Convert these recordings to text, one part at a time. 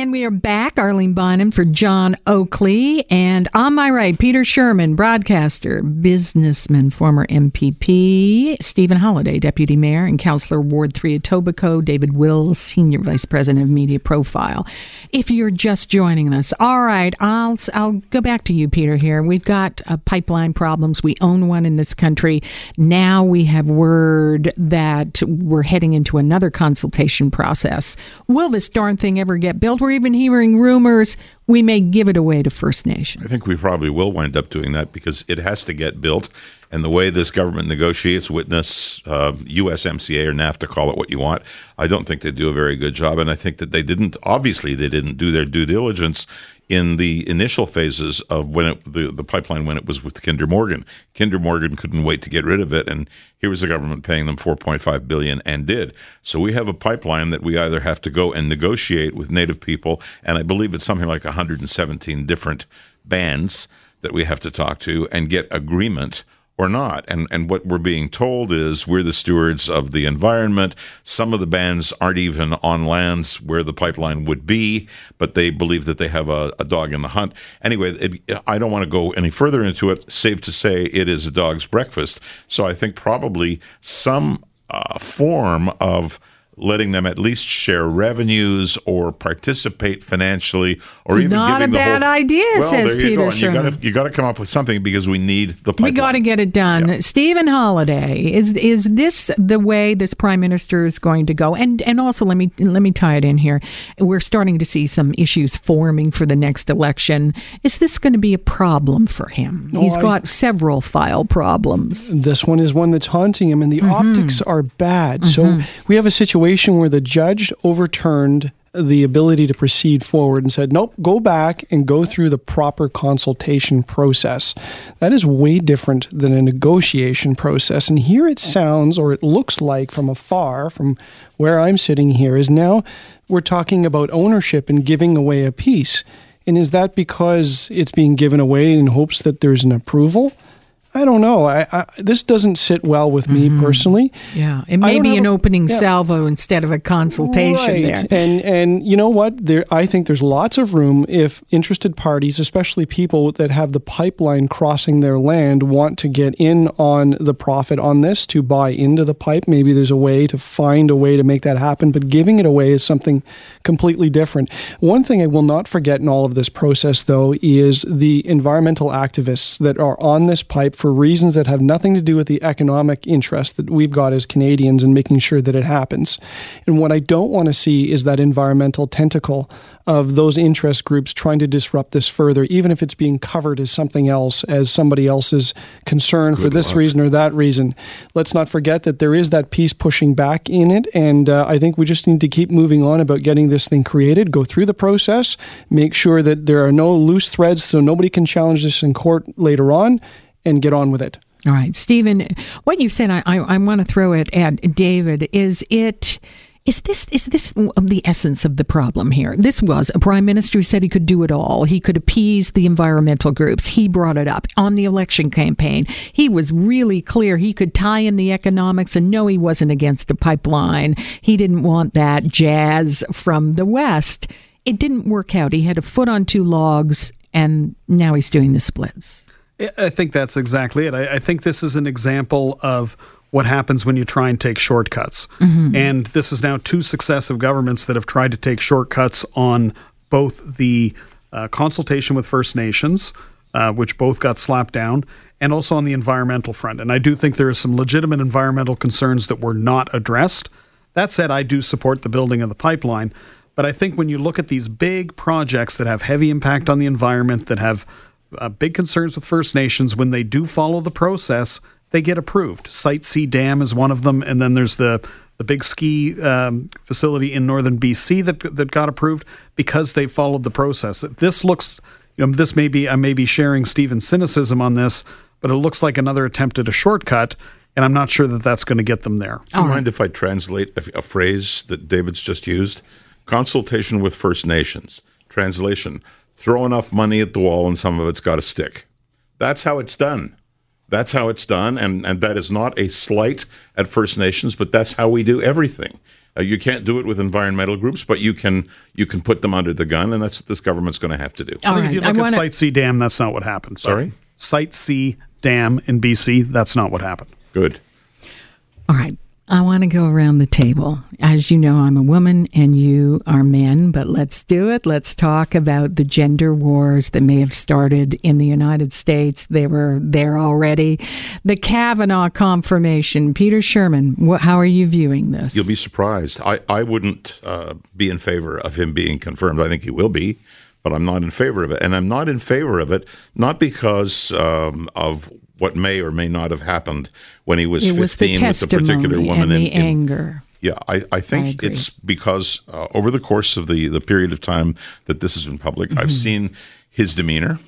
And we are back, Arlene Bynoe for John Oakley. And on my right, Peter Shurman, broadcaster, businessman, former MPP, Stephen Holyday, deputy mayor and councilor Ward 3 Etobicoke, David Wills, senior vice president of media profile. If you're just joining us, all right, I'll, I'll go back to you, Peter, here. We've got uh, pipeline problems. We own one in this country. Now we have word that we're heading into another consultation process. Will this darn thing ever get built? We're even hearing rumors we may give it away to First Nations. I think we probably will wind up doing that because it has to get built. And the way this government negotiates, witness uh, USMCA or NAFTA, call it what you want, I don't think they do a very good job. And I think that they didn't, obviously, they didn't do their due diligence in the initial phases of when it, the, the pipeline when it was with Kinder Morgan. Kinder Morgan couldn't wait to get rid of it, and here was the government paying them 4.5 billion and did. So we have a pipeline that we either have to go and negotiate with Native people, and I believe it's something like 117 different bands that we have to talk to and get agreement or not. And and what we're being told is we're the stewards of the environment. Some of the bands aren't even on lands where the pipeline would be, but they believe that they have a, a dog in the hunt. Anyway, it, I don't want to go any further into it. save to say, it is a dog's breakfast. So I think probably some uh, form of letting them at least share revenues or participate financially or even Not giving a the bad whole, idea, well, says there you Peter go. And you Shurman. got to you got to come up with something because we need the pipeline. We got to get it done. Yeah. Stephen Holyday, is is this the way this prime minister is going to go? And and also let me let me tie it in here. We're starting to see some issues forming for the next election. Is this going to be a problem for him? No, He's I- got several file problems. This one is one that's haunting him, and the Mm-hmm. optics are bad. So we have a situation where the judge overturned the ability to proceed forward and said, nope, go back and go through the proper consultation process. That is way different than a negotiation process. And here it sounds, or it looks like from afar, from where I'm sitting here, is now we're talking about ownership and giving away a piece. And is that because it's being given away in hopes that there's an approval? I don't know. I, I this doesn't sit well with me mm-hmm. personally. Yeah, it may be an a- opening yeah. salvo instead of a consultation Right. there. And and you know what? There I think there's lots of room if interested parties, especially people that have the pipeline crossing their land, want to get in on the profit on this to buy into the pipe. Maybe there's a way to find a way to make that happen, but giving it away is something completely different. One thing I will not forget in all of this process though is the environmental activists that are on this pipe for reasons that have nothing to do with the economic interest that we've got as Canadians in making sure that it happens. And what I don't want to see is that environmental tentacle of those interest groups trying to disrupt this further, even if it's being covered as something else, as somebody else's concern for this luck. reason or that reason. Let's not forget that there is that piece pushing back in it. And uh, I think we just need to keep moving on about getting this thing created, go through the process, make sure that there are no loose threads so nobody can challenge this in court later on, and get on with it. All right, Stephen, what you said, I, I, I want to throw it at David. Is it? Is this is this the essence of the problem here? This was a prime minister who said he could do it all. He could appease the environmental groups. He brought it up on the election campaign. He was really clear. He could tie in the economics and no, he wasn't against a pipeline. He didn't want that jazz from the west. It didn't work out. He had a foot on two logs, and now he's doing the splits. I- I think that's exactly it. I, I think this is an example of what happens when you try and take shortcuts. And this is now two successive governments that have tried to take shortcuts on both the uh, consultation with First Nations, uh, which both got slapped down, and also on the environmental front. And I do think there are some legitimate environmental concerns that were not addressed. That said, I do support the building of the pipeline. But I think when you look at these big projects that have heavy impact on the environment, that have uh, big concerns with First Nations, when they do follow the process, they get approved. Site C Dam is one of them, and then there's the the big ski um, facility in northern BC that that got approved because they followed the process. This looks, you know, this may be I may be sharing Stephen's cynicism on this, but it looks like another attempt at a shortcut, and I'm not sure that that's going to get them there. Do you mind if I translate a, a phrase that David's just used? Consultation with First Nations. Translation Throw enough money at the wall and some of it's got to stick. That's how it's done. That's how it's done. And, and that is not a slight at First Nations, but that's how we do everything. Uh, you can't do it with environmental groups, but you can you can put them under the gun, and that's what this government's going to have to do. I think if you look at Site C Dam, that's not what happened. Sorry? Site C Dam in BC, that's not what happened. Good. All right. I want to go around the table. As you know, I'm a woman and you are men, but let's do it. Let's talk about the gender wars that may have started in the United States. They were there already. The Kavanaugh confirmation. Peter Shurman, how are you viewing this? You'll be surprised. I, I wouldn't uh, be in favor of him being confirmed. I think he will be, but I'm not in favor of it. And I'm not in favor of it, not because um, of what may or may not have happened when he was it 15 was the with a particular woman. and the in, in- anger. yeah, I, I think I it's because uh, over the course of the, the period of time that this has been public, I've seen his demeanor,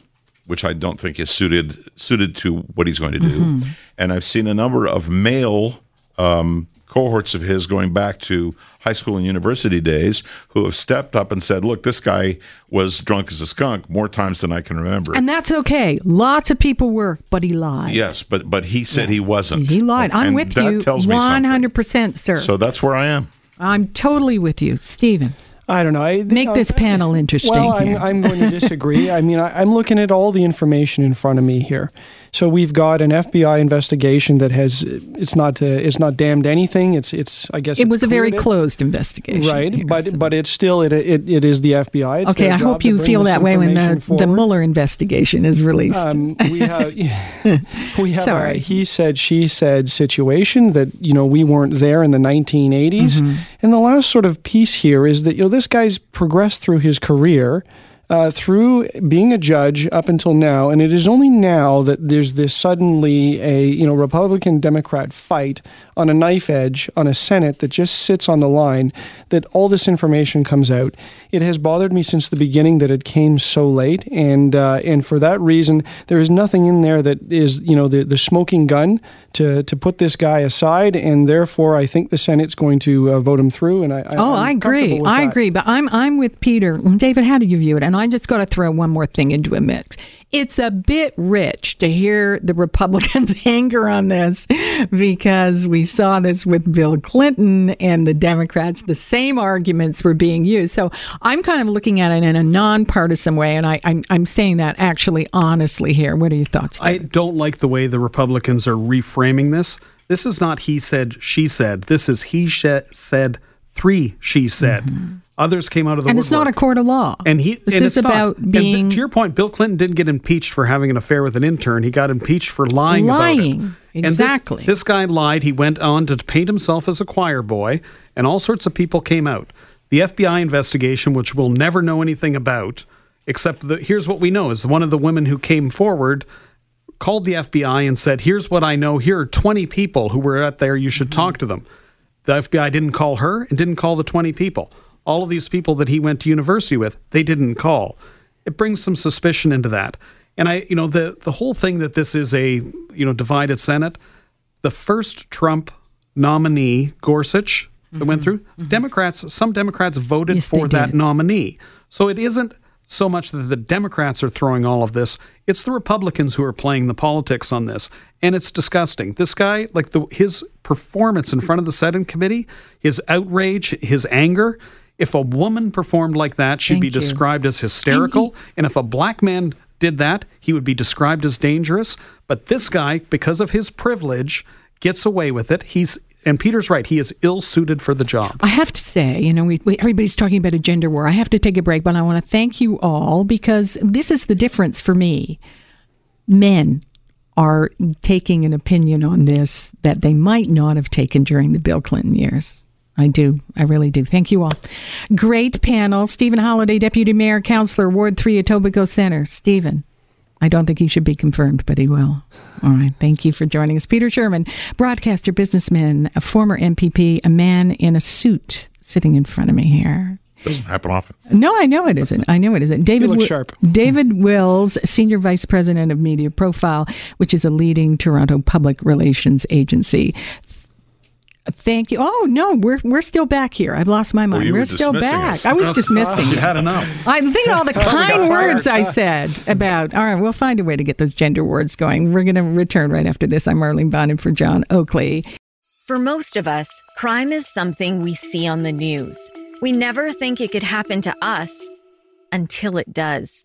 which I don't think is suited suited to what he's going to do, and I've seen a number of male um, cohorts of his going back to high school and university days who have stepped up and said, "Look, this guy was drunk as a skunk more times than I can remember." And that's okay. Lots of people were, but he lied. yes, but but he said he wasn't. He lied. I'm And with that you Tells me 100%, sir. So that's where I am. I'm totally with you. Stephen, I don't know. I, make this panel interesting Well, I'm. I'm going to disagree. I mean, I, I'm looking at all the information in front of me here. So we've got an FBI investigation that has it's not uh, it's not damned anything. It's it's I guess it was a very closed investigation. right, here, but so- but it's still it it, it is the FBI. It's okay, I hope you feel that way when the, information the. Mueller investigation is released. Um, we have we have Sorry. a he said she said situation that you know we weren't there in the 1980s. Mm-hmm. And the last sort of piece here is that you know this guy's progressed through his career. Uh, through being a judge up until now, and it is only now that there's this suddenly a you know Republican Democrat fight on a knife edge on a Senate that just sits on the line that all this information comes out. It has bothered me since the beginning that it came so late, and uh, and for that reason, there is nothing in there that is you know the the smoking gun to to put this guy aside, and therefore I think the Senate's going to uh, vote him through. And I, I Oh, I'm I agree. I that. agree. But I'm I'm with Peter. David, how do you view it? And I just got to throw one more thing into a mix. It's a bit rich to hear the Republicans' anger on this because we saw this with Bill Clinton and the Democrats. The same arguments were being used. So I'm kind of looking at it in a nonpartisan way, and I, I'm I'm saying that actually honestly here. What are your thoughts? I don't like the way the Republicans are reframing this. This is not he said, she said. This is he sh- said, three she said. Mm-hmm. Others came out of the Mm-hmm. and it's not a court of law. And he this and is not. about And being to your point, Bill Clinton didn't get impeached for having an affair with an intern. He got impeached for lying, about Lying. it. And this- Exactly. this guy lied. He went on to paint himself as a choir boy, and all sorts of people came out. The FBI investigation, which we'll never know anything about, except that here's what we know: is one of the women who came forward called the FBI and said, "Here's what I know. Here are 20 people who were out there. You should talk to them." The FBI didn't call her and didn't call the 20 people. All of these people that he went to university with, they didn't call. It brings some suspicion into that. And I, you know, the the whole thing that this is a, you know, divided Senate, the first Trump nominee, Gorsuch, that went mm-hmm. through, mm-hmm. Democrats, some Democrats voted Yes, for that nominee. So it isn't so much that the Democrats are throwing all of this; it's the Republicans who are playing the politics on this, and it's disgusting. This guy, like the his performance in front of the Senate committee, his outrage, his anger. If a woman performed like that, she'd be you. described as hysterical, and if a black man did that, he would be described as dangerous. But this guy, because of his privilege, gets away with it. He's and Peter's right; he is ill suited for the job. I have to say, you know, we, we, everybody's talking about a gender war. I have to take a break, but I want to thank you all because this is the difference for me. Men are taking an opinion on this that they might not have taken during the Bill Clinton years. I do. I really do. Thank you all. Great panel. Stephen Holyday, Deputy Mayor, Councillor, Ward 3, Etobicoke Center. Stephen. I don't think he should be confirmed, but he will. All right. Thank you for joining us. Peter Shurman, broadcaster, businessman, a former MPP, a man in a suit sitting in front of me here. Doesn't happen often. No, I know it isn't. I know it isn't. David look Wi- sharp. David Wills, Senior Vice President of Media Profile, which is a leading Toronto public relations agency. Thank you. Oh no, we're we're still back here. I've lost my mind. you we're were still back. us. I was dismissing. You you. had enough. I think all the kind words I said about. All right, we'll find a way to get those gender words going. We're going to return right after this. I'm Marlene Bonham for John Oakley. For most of us, crime is something we see on the news. We never think it could happen to us until it does.